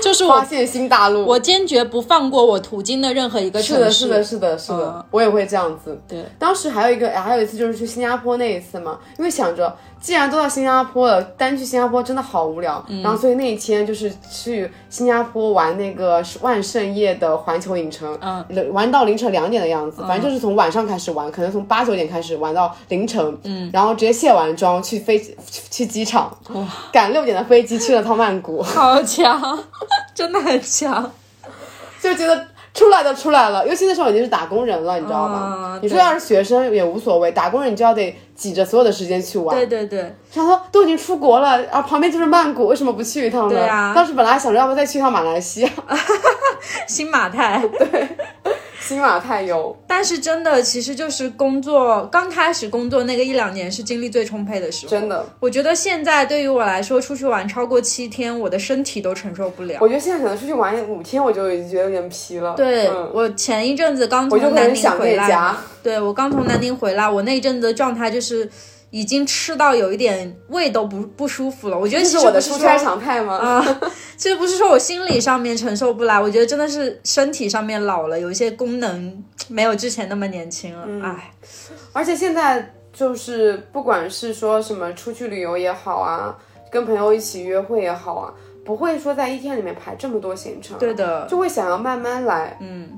就 就是我发现新大陆。我坚决不放过我途经的任何一个城市。是的，是的，是的，是的，嗯我也会这样子。对，当时还有一个，还有一次就是去新加坡那一次嘛，因为想着既然都到新加坡了，单去新加坡真的好无聊，嗯。然后所以那一天就是去新加坡玩那个万圣夜的环球影城，嗯，玩到凌晨两点的样子，反正就是从晚上开始玩，可能从八九点开始玩到凌晨，嗯，然后直接卸完妆去飞去去机场，哇，赶六点的飞机去了趟曼谷，好强，真的很强。就觉得出来的出来了，尤其那时候已经是打工人了，你知道吗？嗯你说要是学生也无所谓，打工人你就要得挤着所有的时间去玩。对对对，想说都已经出国了，然后旁边就是曼谷，为什么不去一趟呢？对啊当时本来想着要不再去一趟马来西亚，新马泰。新马泰游。但是真的，其实就是工作刚开始工作那个一两年是精力最充沛的时候。真的，我觉得现在对于我来说，出去玩超过七天，我的身体都承受不了。我觉得现在可能出去玩五天，我就已经觉得有点疲了。对、嗯我前一阵子刚从南宁回来对我刚从南宁回来，我那一阵子的状态就是已经吃到有一点胃都不不舒服了。我觉得这其是我的出差常态吗？啊，其实不是说我心理上面承受不来，我觉得真的是身体上面老了，有一些功能没有之前那么年轻了。嗯唉，而且现在就是不管是说什么出去旅游也好啊，跟朋友一起约会也好啊，不会说在一天里面排这么多行程，对的，就会想要慢慢来。嗯，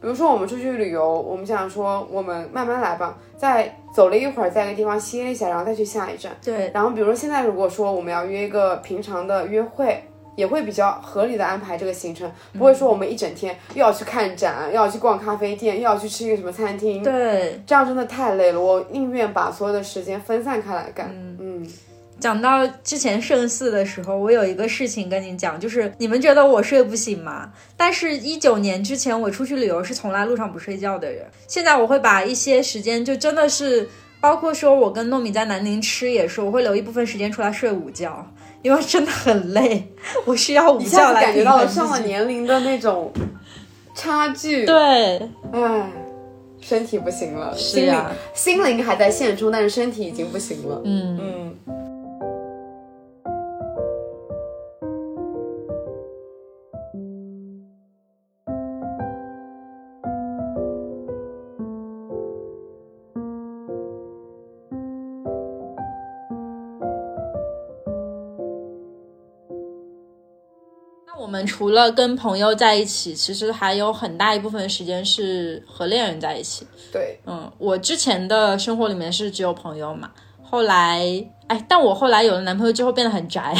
比如说我们出去旅游，我们想说我们慢慢来吧，在走了一会儿，在一个地方歇一下，然后再去下一站。对，然后比如说现在如果说我们要约一个平常的约会。也会比较合理的安排这个行程，不会说我们一整天又要去看展，又要去逛咖啡店，又要去吃一个什么餐厅，对。这样真的太累了。我宁愿把所有的时间分散开来干。嗯，讲到之前盛四的时候，我有一个事情跟你讲，就是你们觉得我睡不醒吗？但是，一九年之前我出去旅游是从来路上不睡觉的人。现在我会把一些时间，就真的是包括说我跟糯米在南宁吃也是，我会留一部分时间出来睡午觉，因为真的很累，我需要午觉来感觉到了上了年龄的那种差距。，对，唉，身体不行了，心灵是呀，心灵还在献出，但是身体已经不行了。嗯。嗯，们除了跟朋友在一起，其实还有很大一部分时间是和恋人在一起。对，嗯，我之前的生活里面是只有朋友嘛，后来，哎，但我后来有了男朋友之后变得很宅，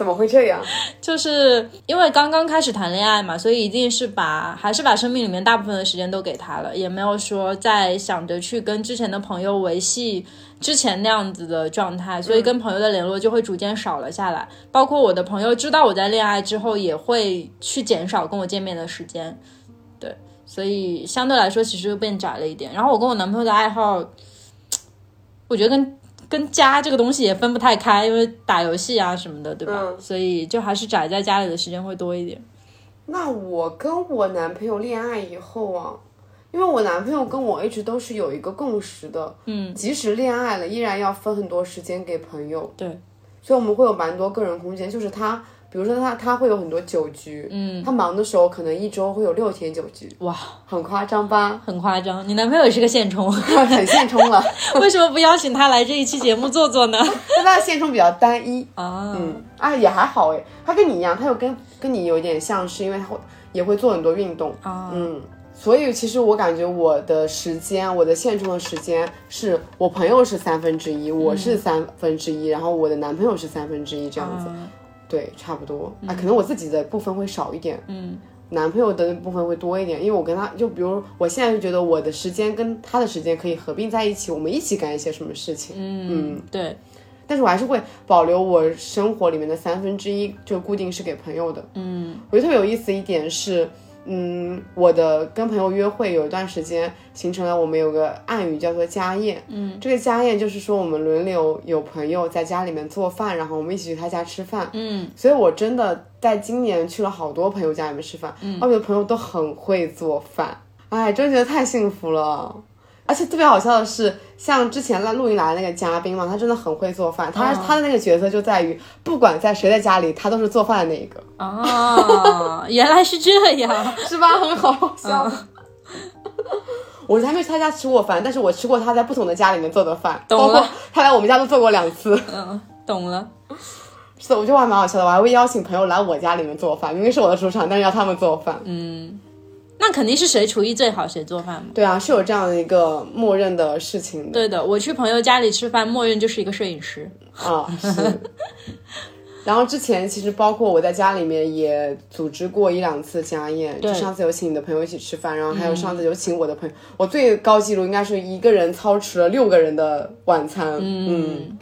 怎么会这样？就是因为刚刚开始谈恋爱嘛，所以一定是把还是把生命里面大部分的时间都给他了，也没有说在想着去跟之前的朋友维系之前那样子的状态，所以跟朋友的联络就会逐渐少了下来。包括我的朋友知道我在恋爱之后，也会去减少跟我见面的时间。对，所以相对来说其实就变窄了一点。然后我跟我男朋友的爱好，我觉得跟跟家这个东西也分不太开，因为打游戏啊什么的，对吧？嗯所以就还是宅在家里的时间会多一点。那我跟我男朋友恋爱以后啊，因为我男朋友跟我一直都是有一个共识的，嗯，即使恋爱了，依然要分很多时间给朋友。对，所以我们会有蛮多个人空间，就是他，比如说他他会有很多酒局，嗯，他忙的时候可能一周会有六天酒局，哇，很夸张吧？很夸张。你男朋友也是个现充，很现充了，为什么不邀请他来这一期节目做做呢？但他的现充比较单一，啊，嗯，啊也还好哎，他跟你一样，他有跟跟你有点像是，因为他会也会做很多运动，啊，嗯，所以其实我感觉我的时间，我的现充的时间是我朋友是三分之一，我是三分之一，然后我的男朋友是三分之一这样子，啊对，差不多。啊，可能我自己的部分会少一点，嗯，男朋友的部分会多一点，因为我跟他就比如我现在就觉得我的时间跟他的时间可以合并在一起，我们一起干一些什么事情，嗯，对，但是我还是会保留我生活里面的三分之一，就固定是给朋友的。嗯。我觉得特别有意思一点是，嗯，我的跟朋友约会有一段时间形成了我们有个暗语叫做家宴。嗯，这个家宴就是说我们轮流有朋友在家里面做饭，然后我们一起去他家吃饭。嗯所以我真的在今年去了好多朋友家里面吃饭，嗯，我的朋友都很会做饭，哎，真觉得太幸福了。而且特别好笑的是，像之前来录音来的那个嘉宾嘛，他真的很会做饭。他、他的那个角色就在于，不管在谁的家里，他都是做饭的那一个，哦，原来是这样。是吧？很好 笑。我还没去他家吃过饭，但是我吃过他在不同的家里面做的饭，懂包括他来我们家都做过两次。嗯，懂了。是的，我觉得还蛮好笑的，我还会邀请朋友来我家里面做饭，明明是我的主场，但是要他们做饭。那肯定是谁厨艺最好谁做饭嘛。对啊，是有这样的一个默认的事情的。对的，我去朋友家里吃饭，默认就是一个摄影师。啊，是。然后之前其实包括我在家里面也组织过一两次家宴，就上次有请你的朋友一起吃饭，然后还有上次有请我的朋友，我最高记录应该是一个人操持了六个人的晚餐。嗯嗯，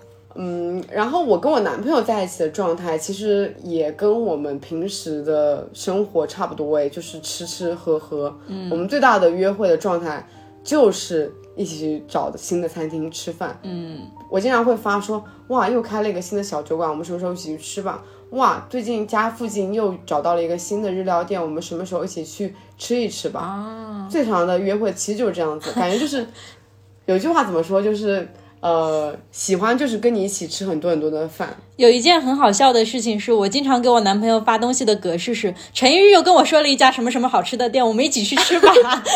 然后我跟我男朋友在一起的状态，其实也跟我们平时的生活差不多哎，就是吃吃喝喝。嗯，我们最大的约会的状态就是一起去找新的餐厅吃饭。嗯，我经常会发说，哇，又开了一个新的小酒馆，我们什么时候一起去吃吧？哇，最近家附近又找到了一个新的日料店，我们什么时候一起去吃一吃吧？啊，最长的约会其实就是这样子，感觉就是 有一句话怎么说，就是呃，喜欢就是跟你一起吃很多很多的饭。有一件很好笑的事情是，我经常给我男朋友发东西的格式是：陈一日又跟我说了一家什么什么好吃的店，我们一起去吃吧。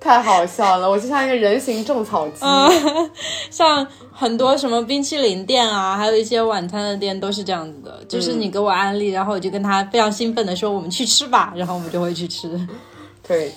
太好笑了，我就像一个人形种草机。像很多什么冰淇淋店啊，还有一些晚餐的店都是这样子的，就是你给我安利，然后我就跟他非常兴奋的说我们去吃吧，然后我们就会去吃。对，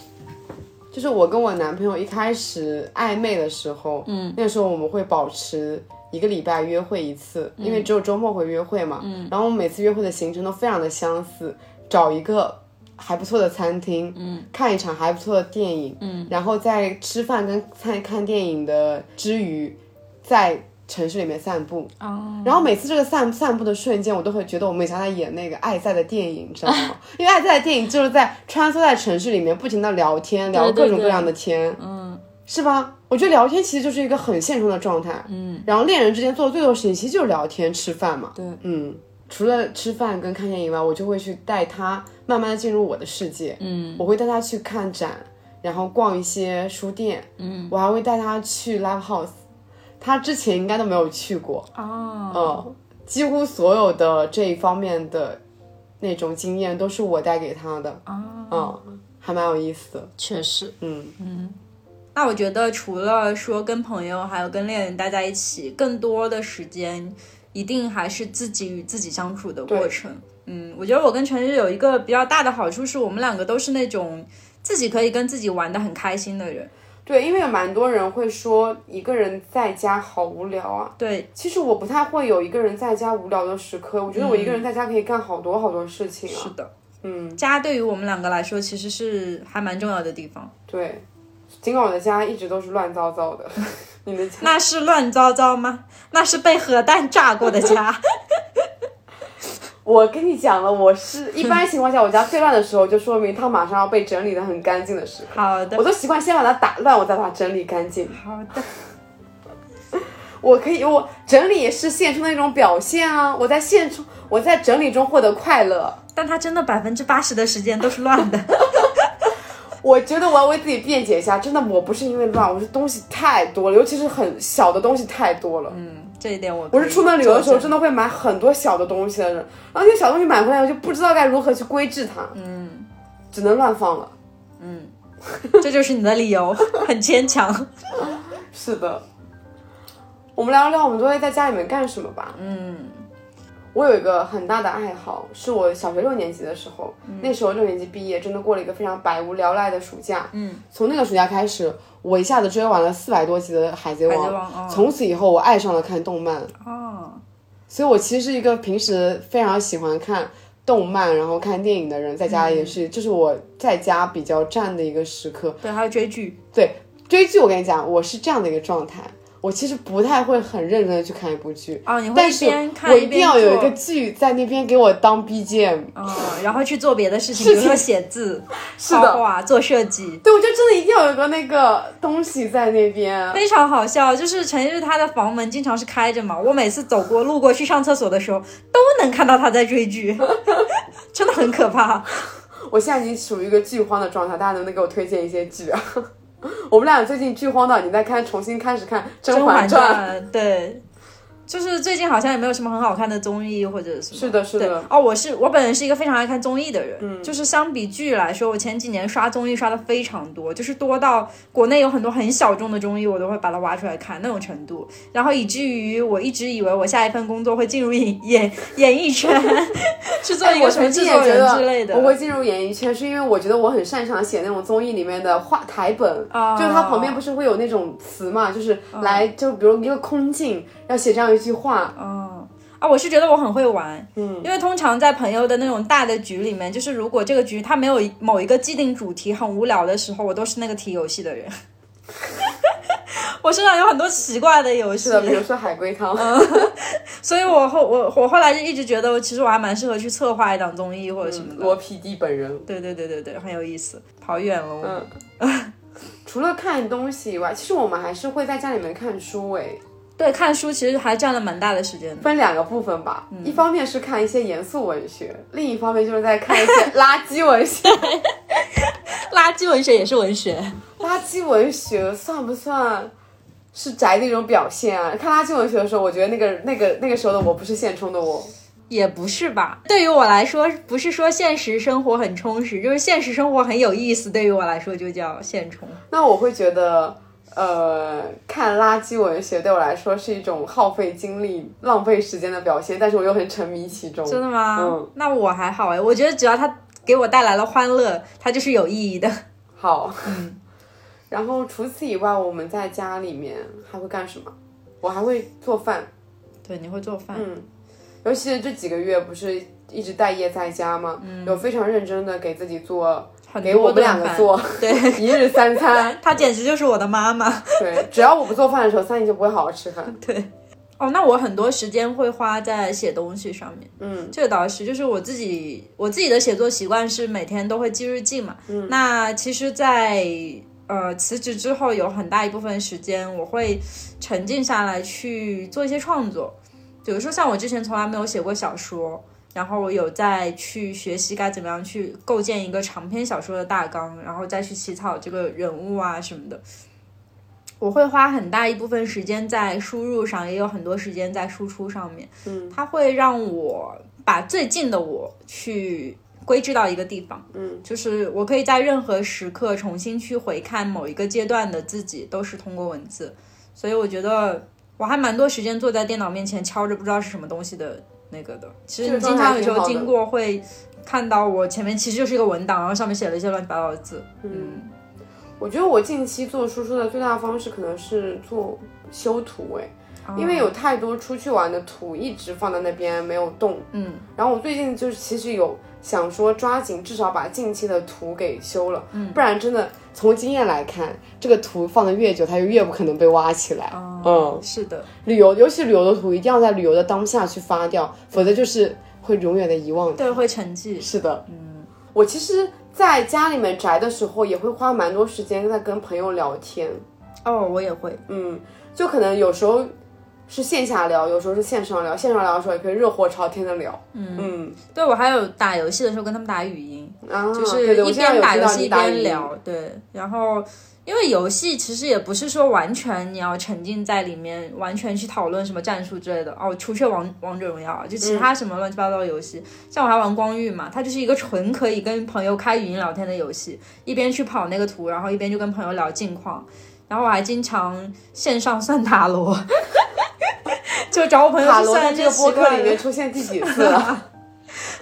就是我跟我男朋友一开始暧昧的时候，嗯，那时候我们会保持一个礼拜约会一次，因为只有周末会约会嘛，嗯，然后我们每次约会的行程都非常的相似，找一个还不错的餐厅，嗯，看一场还不错的电影，嗯，然后在吃饭跟看看电影的之余，在城市里面散步，哦，然后每次这个散散步的瞬间，我都会觉得我们像在演那个《爱在》的电影，你知道吗？因为《爱在》的电影就是在穿梭在城市里面，不停的聊天，聊各种各样的天，嗯，是吧？我觉得聊天其实就是一个很现充的状态，嗯，然后恋人之间做的最多的事情其实就是聊天、吃饭嘛，对，嗯，除了吃饭跟看电影以外，我就会去带他慢慢的进入我的世界，嗯，我会带他去看展，然后逛一些书店，嗯，我还会带他去 live house，他之前应该都没有去过，哦，嗯，几乎所有的这一方面的那种经验都是我带给他的，哦，嗯，还蛮有意思的，确实。嗯。嗯，那我觉得除了说跟朋友还有跟恋人待在一起，更多的时间一定还是自己与自己相处的过程。嗯，我觉得我跟陈日有一个比较大的好处，是我们两个都是那种自己可以跟自己玩的很开心的人。对，因为有蛮多人会说一个人在家好无聊啊。对，其实我不太会有一个人在家无聊的时刻，我觉得我一个人在家可以干好多好多事情啊。是的，嗯，家对于我们两个来说其实是还蛮重要的地方。对，尽管我的家一直都是乱糟糟的，你的家那是乱糟糟吗？那是被核弹炸过的家。我跟你讲了，我是一般情况下我家最乱的时候，就说明它马上要被整理的很干净的时候。好的我，都习惯先把它打乱，我再把它整理干净。好的，我可以，我整理也是现充的一种表现啊！我在现充，我在整理中获得快乐。但它真的百分之八十的时间都是乱的。我觉得我要为自己辩解一下，真的我不是因为乱，我是东西太多了，尤其是很小的东西太多了。嗯，这一点我我是出门旅游的时候，真真的会买很多小的东西的人，然后那些小东西买回来，我就不知道该如何去规制它，嗯只能乱放了。嗯，这就是你的理由，很牵强。是的，我们聊聊我们都会在家里面干什么吧。嗯我有一个很大的爱好，是我小学六年级的时候，那时候六年级毕业，真的过了一个非常百无聊赖的暑假。嗯，从那个暑假开始，我一下子追完了四百多集的《海贼王》海贼王哦从此以后我爱上了看动漫。哦，所以我其实是一个平时非常喜欢看动漫，然后看电影的人，在家嗯也是，这是我在家比较占的一个时刻。对，还有追剧。对，追剧我跟你讲，我是这样的一个状态，我其实不太会很认真的去看一部剧，啊，你会一但是边看我一定要有一个剧在那边给我当 BGM。啊，然后去做别的事情，比如说写字、是的画画、做设计。对，我觉得真的一定要有个那个东西在那边。非常好笑，就是陈日他的房门经常是开着嘛，我每次走过路过去上厕所的时候，都能看到他在追剧，真的很可怕。我现在已经属于一个剧荒的状态，大家能不能给我推荐一些剧啊？我们俩最近剧荒到已经在看，重新开始看《甄嬛》。传，对，就是最近好像也没有什么很好看的综艺或者什么。是的，是的，哦，我是我本人是一个非常爱看综艺的人，嗯，就是相比剧来说，我前几年刷综艺刷的非常多，就是多到国内有很多很小众的综艺，我都会把它挖出来看那种程度，然后以至于我一直以为我下一份工作会进入演演演艺圈，去做一个什么制作人之类的。得我会进入演艺圈，是因为我觉得我很擅长写那种综艺里面的话台本，啊。就是它旁边不是会有那种词嘛，就是来就比如一个空镜要写这样一句话，嗯啊，我是觉得我很会玩，嗯，因为通常在朋友的那种大的局里面，就是如果这个局它没有某一个既定主题很无聊的时候，我都是那个提游戏的人。我身上有很多奇怪的游戏是，的，比如说海龟汤，所以我后我我后来就一直觉得，其实我还蛮适合去策划一档综艺或者什么的。罗 PD 本人。对对对对对，很有意思。跑远了我。嗯，除了看东西以外，其实我们还是会在家里面看书诶。对，看书其实还占了蛮大的时间的。分两个部分吧，嗯一方面是看一些严肃文学，另一方面就是在看一些 垃圾文学。垃圾文学也是文学。垃圾文学算不算是宅的一种表现啊？看垃圾文学的时候，我觉得那个那个那个时候的我不是现充的我。也不是吧，对于我来说，不是说现实生活很充实，就是现实生活很有意思。对于我来说，就叫现充。那我会觉得，呃，看垃圾文学对我来说是一种耗费精力、浪费时间的表现，但是我又很沉迷其中。真的吗？嗯，那我还好哎，我觉得只要它给我带来了欢乐，它就是有意义的。好，嗯。然后除此以外，我们在家里面还会干什么？我还会做饭，对，你会做饭。嗯，尤其是这几个月不是一直待业在家吗？嗯有非常认真的给自己做，很给我们两个做对，一日三餐。她简直就是我的妈妈。对，只要我不做饭的时候，三姨就不会好好吃饭。对哦，那我很多时间会花在写东西上面。嗯，这个倒是，就是我自己我自己的写作习惯是每天都会记日记嘛。嗯，那其实在，呃辞职之后，有很大一部分时间我会沉浸下来去做一些创作。比如说像我之前从来没有写过小说，然后我有在去学习该怎么样去构建一个长篇小说的大纲，然后再去起草这个人物啊什么的。我会花很大一部分时间在输入上，也有很多时间在输出上面。嗯，它会让我把最近的我去归置到一个地方。嗯，就是我可以在任何时刻重新去回看某一个阶段的自己，都是通过文字。所以我觉得我还蛮多时间坐在电脑面前敲着不知道是什么东西的那个的。其实你经常有时候经过会看到我前面其实就是一个文档，然后上面写了一些乱七八糟的字。嗯，我觉得我近期做输出的最大方式可能是做修图，哎，哦因为有太多出去玩的图一直放在那边没有动。嗯，然后我最近就是其实有想说抓紧至少把近期的图给修了，嗯，不然真的从经验来看，这个图放的越久，它就越不可能被挖起来。嗯，是的。旅游尤其旅游的图一定要在旅游的当下去发掉，否则就是会永远的遗忘。对，会沉寂。是的，嗯，我其实在家里面宅的时候，也会花蛮多时间在跟朋友聊天。哦，我也会。嗯，就可能有时候是线下聊，有时候是线上聊。线上聊的时候也可以热火朝天的聊。嗯对我还有打游戏的时候跟他们打语音，啊，就是一边打游戏一。边聊。对，然后因为游戏其实也不是说完全你要沉浸在里面，完全去讨论什么战术之类的。哦，除却王王者荣耀啊，就其他什么乱七八糟的游戏，像我还玩光遇嘛，它就是一个纯可以跟朋友开语音聊天的游戏，一边去跑那个图，然后一边就跟朋友聊近况。然后我还经常线上算塔罗，就找我朋友塔去罗在这个算一些奇播客里面出现第几 次了？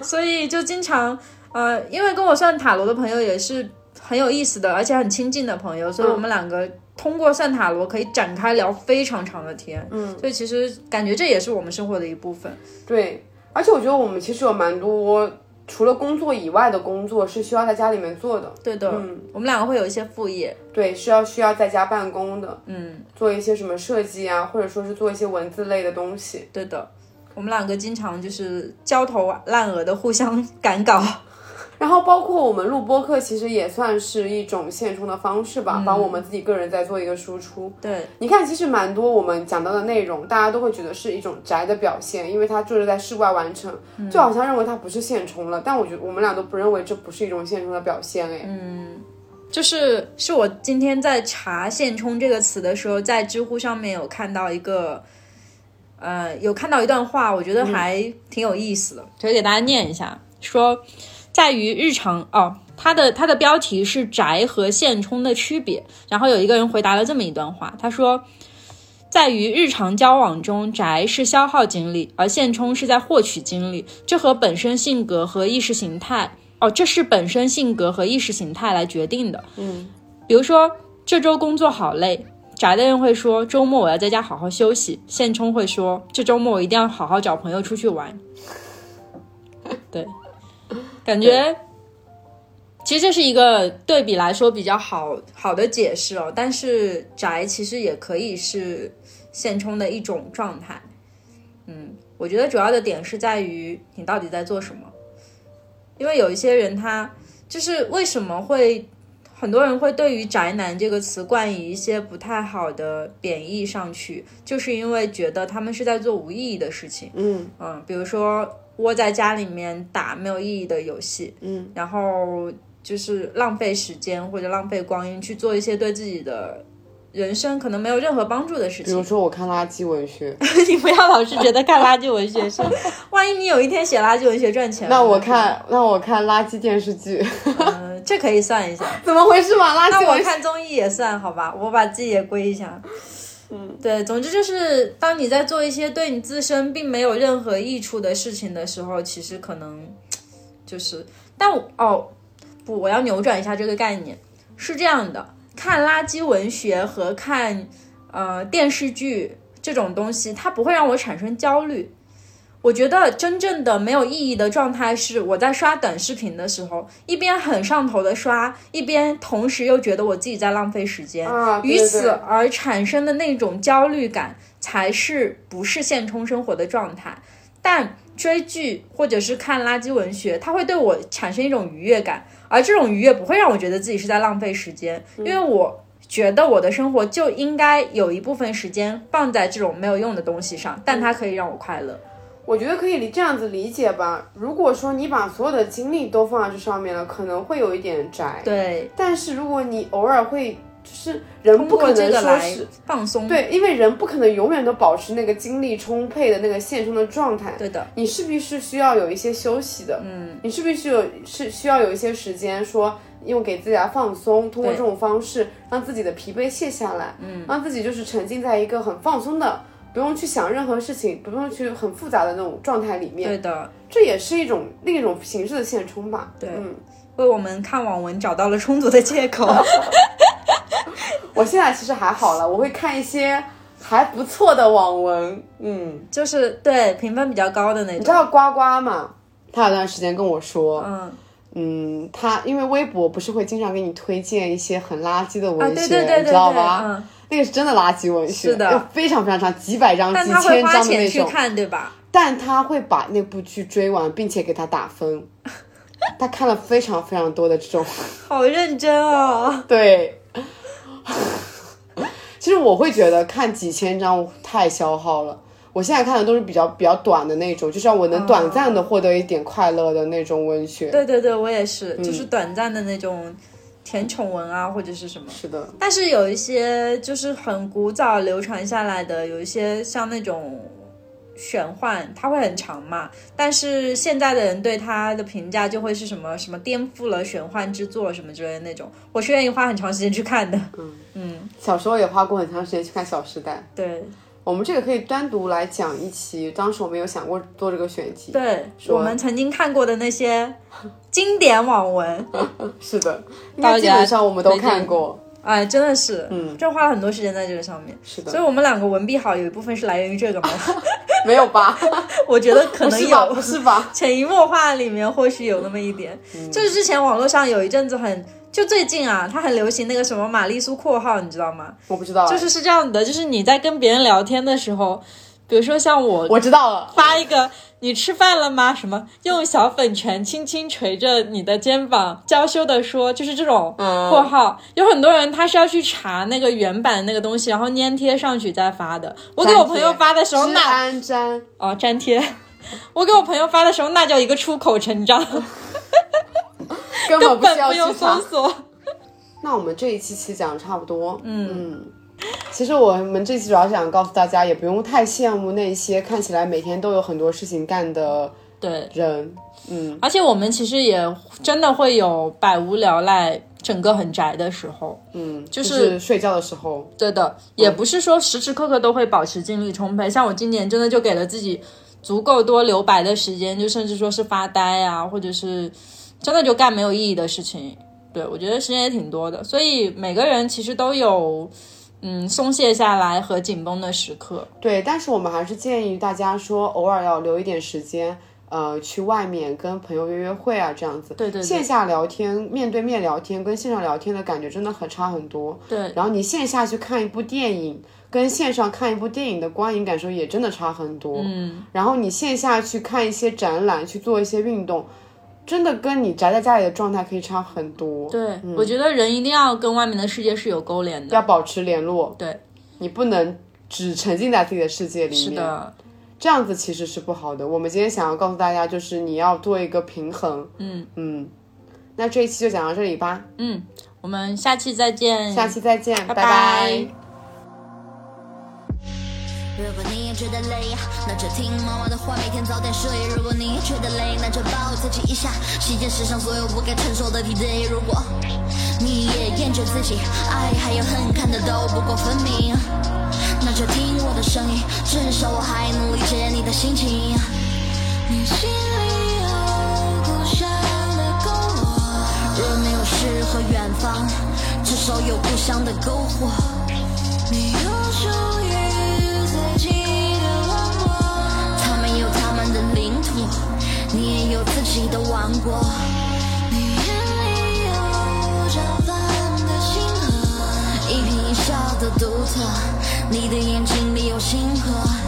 所以就经常呃，因为跟我算塔罗的朋友也是很有意思的，而且很亲近的朋友，所以我们两个通过算塔罗可以展开聊非常长的天。嗯，所以其实感觉这也是我们生活的一部分。对，而且我觉得我们其实有蛮多除了工作以外的工作是需要在家里面做的。对的，嗯我们两个会有一些副业。对，需要需要在家办公的，嗯，做一些什么设计啊，或者说是做一些文字类的东西。对的，我们两个经常就是焦头烂额的互相赶稿。然后包括我们录播课，其实也算是一种现充的方式嗯。吧，帮我们自己个人在做一个输出。对，你看，其实蛮多我们讲到的内容，大家都会觉得是一种宅的表现，因为它就是在室外完成，嗯。就好像认为它不是现充了。但我觉得我们俩都不认为这不是一种现充的表现，哎，就是是我今天在查“现充”这个词的时候，在知乎上面有看到一个，呃，有看到一段话，我觉得还挺有意思的，可以给大家念一下，说在于日常哦，它的它的标题是“宅和现充的区别”，然后有一个人回答了这么一段话，他说。在于日常交往中，宅是消耗精力，而现充是在获取精力。这和本身性格和意识形态哦，这是本身性格和意识形态来决定的。嗯，比如说这周工作好累，宅的人会说周末我要在家好好休息，现充会说这周末我一定要好好找朋友出去玩。对，感觉其实这是一个对比来说比较好好的解释哦，但是宅其实也可以是现充的一种状态。嗯，我觉得主要的点是在于你到底在做什么。因为有一些人他就是为什么会很多人会对于“宅男”这个词冠以一些不太好的贬义上去，就是因为觉得他们是在做无意义的事情。嗯嗯，比如说窝在家里面打没有意义的游戏，嗯，然后就是浪费时间或者浪费光阴去做一些对自己的人生可能没有任何帮助的事情。比如说我看垃圾文学，你不要老是觉得看垃圾文学是，万一你有一天写垃圾文学赚钱了，那我看那我看垃圾电视剧，嗯，这可以算一下。怎么回事嘛？垃那我看综艺也算好吧，我把自己也归一下。嗯，对，总之就是当你在做一些对你自身并没有任何益处的事情的时候，其实可能就是，但哦不，我要扭转一下这个概念，是这样的，看垃圾文学和看呃电视剧这种东西，它不会让我产生焦虑。我觉得真正的没有意义的状态是我在刷短视频的时候，一边很上头的刷，一边同时又觉得我自己在浪费时间，啊对于此而产生的那种焦虑感，才是不是现充生活的状态。但追剧或者是看垃圾文学，它会对我产生一种愉悦感，而这种愉悦不会让我觉得自己是在浪费时间，因为我觉得我的生活就应该有一部分时间放在这种没有用的东西上，但它可以让我快乐。我觉得可以理这样子理解吧。如果说你把所有的精力都放在这上面了，可能会有一点宅。对，但是如果你偶尔会，就是人不可能说是放松。对，因为人不可能永远都保持那个精力充沛的那个现充的状态。对的，你势必是需要有一些休息的，嗯，你势必是有是需要有一些时间说用给自己来放松，通过这种方式让自己的疲惫卸下来，嗯，让自己就是沉浸在一个很放松的，不用去想任何事情，不用去很复杂的那种状态里面，对的，这也是一种另一种形式的现充吧，对。嗯，为我们看网文找到了充足的借口。我现在其实还好了，我会看一些还不错的网文，嗯，就是对评分比较高的那种。你知道呱呱吗？他有段时间跟我说，嗯，嗯，他因为微博不是会经常给你推荐一些很垃圾的文啊，学，对对对对你知道对，吗？嗯，那个是真的垃圾文学，是的要非常非常长，几百章、几千花钱去章的那种。看，对吧？但他会把那部剧追完，并且给他打分。他看了非常非常多的这种，好认真哦。对。其实我会觉得看几千章太消耗了。我现在看的都是比较比较短的那种，就是让我能短暂的获得一点快乐的那种文学。对对对，我也是，嗯就是短暂的那种甜宠文啊，或者是什么。是的，但是有一些就是很古早流传下来的，有一些像那种玄幻，它会很长嘛。但是现在的人对它的评价就会是什么什么颠覆了玄幻之作什么之类的那种，我是愿意花很长时间去看的。嗯小时候也花过很长时间去看《小时代》。对我们这个可以单独来讲一期，当时我们有想过做这个选题。对，我们曾经看过的那些经典网文，是的，应该基本上我们都看过。哎，真的是，嗯，就花了很多时间在这个上面。是的所以我们两个文笔好，有一部分是来源于这个吗。没有吧？我觉得可能不是吧？有，是吧？潜移默化里面或许有那么一点。嗯就是之前网络上有一阵子很，就最近啊，它很流行那个什么玛丽苏括号，你知道吗？我不知道。就是是这样的，就是你在跟别人聊天的时候，比如说像我 我知道了。发一个你吃饭了吗？什么用小粉拳轻轻捶着你的肩膀，娇羞的说，就是这种括号。有很多人他是要去查那个原版那个东西，然后粘贴上去再发的。我给我朋友发的时候，那粘粘，哦粘贴，我给我朋友发的时候，那叫一个出口成章，根本不需要去查搜。索。那我们这一期其实讲的差不多，嗯其实我们这期主要是想告诉大家，也不用太羡慕那些看起来每天都有很多事情干的对，人，嗯，而且我们其实也真的会有百无聊赖、整个很宅的时候。嗯，就就是睡觉的时候，对的，也不是说时时刻刻都会保持精力充沛。像我今年真的就给了自己足够多留白的时间，就甚至说是发呆啊，或者是真的就干没有意义的事情。对我觉得时间也挺多的，所以每个人其实都有嗯松懈下来和紧绷的时刻。对，但是我们还是建议大家说，偶尔要留一点时间，呃，去外面跟朋友约约会啊，这样子。对对对线下聊天、面对面聊天跟线上聊天的感觉真的很差很多。对，然后你线下去看一部电影，跟线上看一部电影的观影感受也真的差很多。嗯，然后你线下去看一些展览，去做一些运动，真的跟你宅在家里的状态可以差很多。对，我觉得人一定要跟外面的世界是有勾连的。要保持联络，对，你不能只沉浸在自己的世界里面。是的，这样子其实是不好的。我们今天想要告诉大家，就是你要做一个平衡。嗯嗯，那这一期就讲到这里吧，嗯，我们下期再见。下期再见，拜拜拜如果你也觉得累，那就听妈妈的话，每天早点睡。如果你也觉得累，那就抱自己一下，洗件世上所有不该承受的疲惫。如果你也厌倦自己，爱还有恨看得都不够分明，那就听我的声音，至少我还能理解你的心情。你心里有故乡的篝火，若没有诗和远方，至少有故乡的篝火。你有属于己的王国。你眼里有绽放的星河，一颦一笑的独特，你的眼睛里有星河。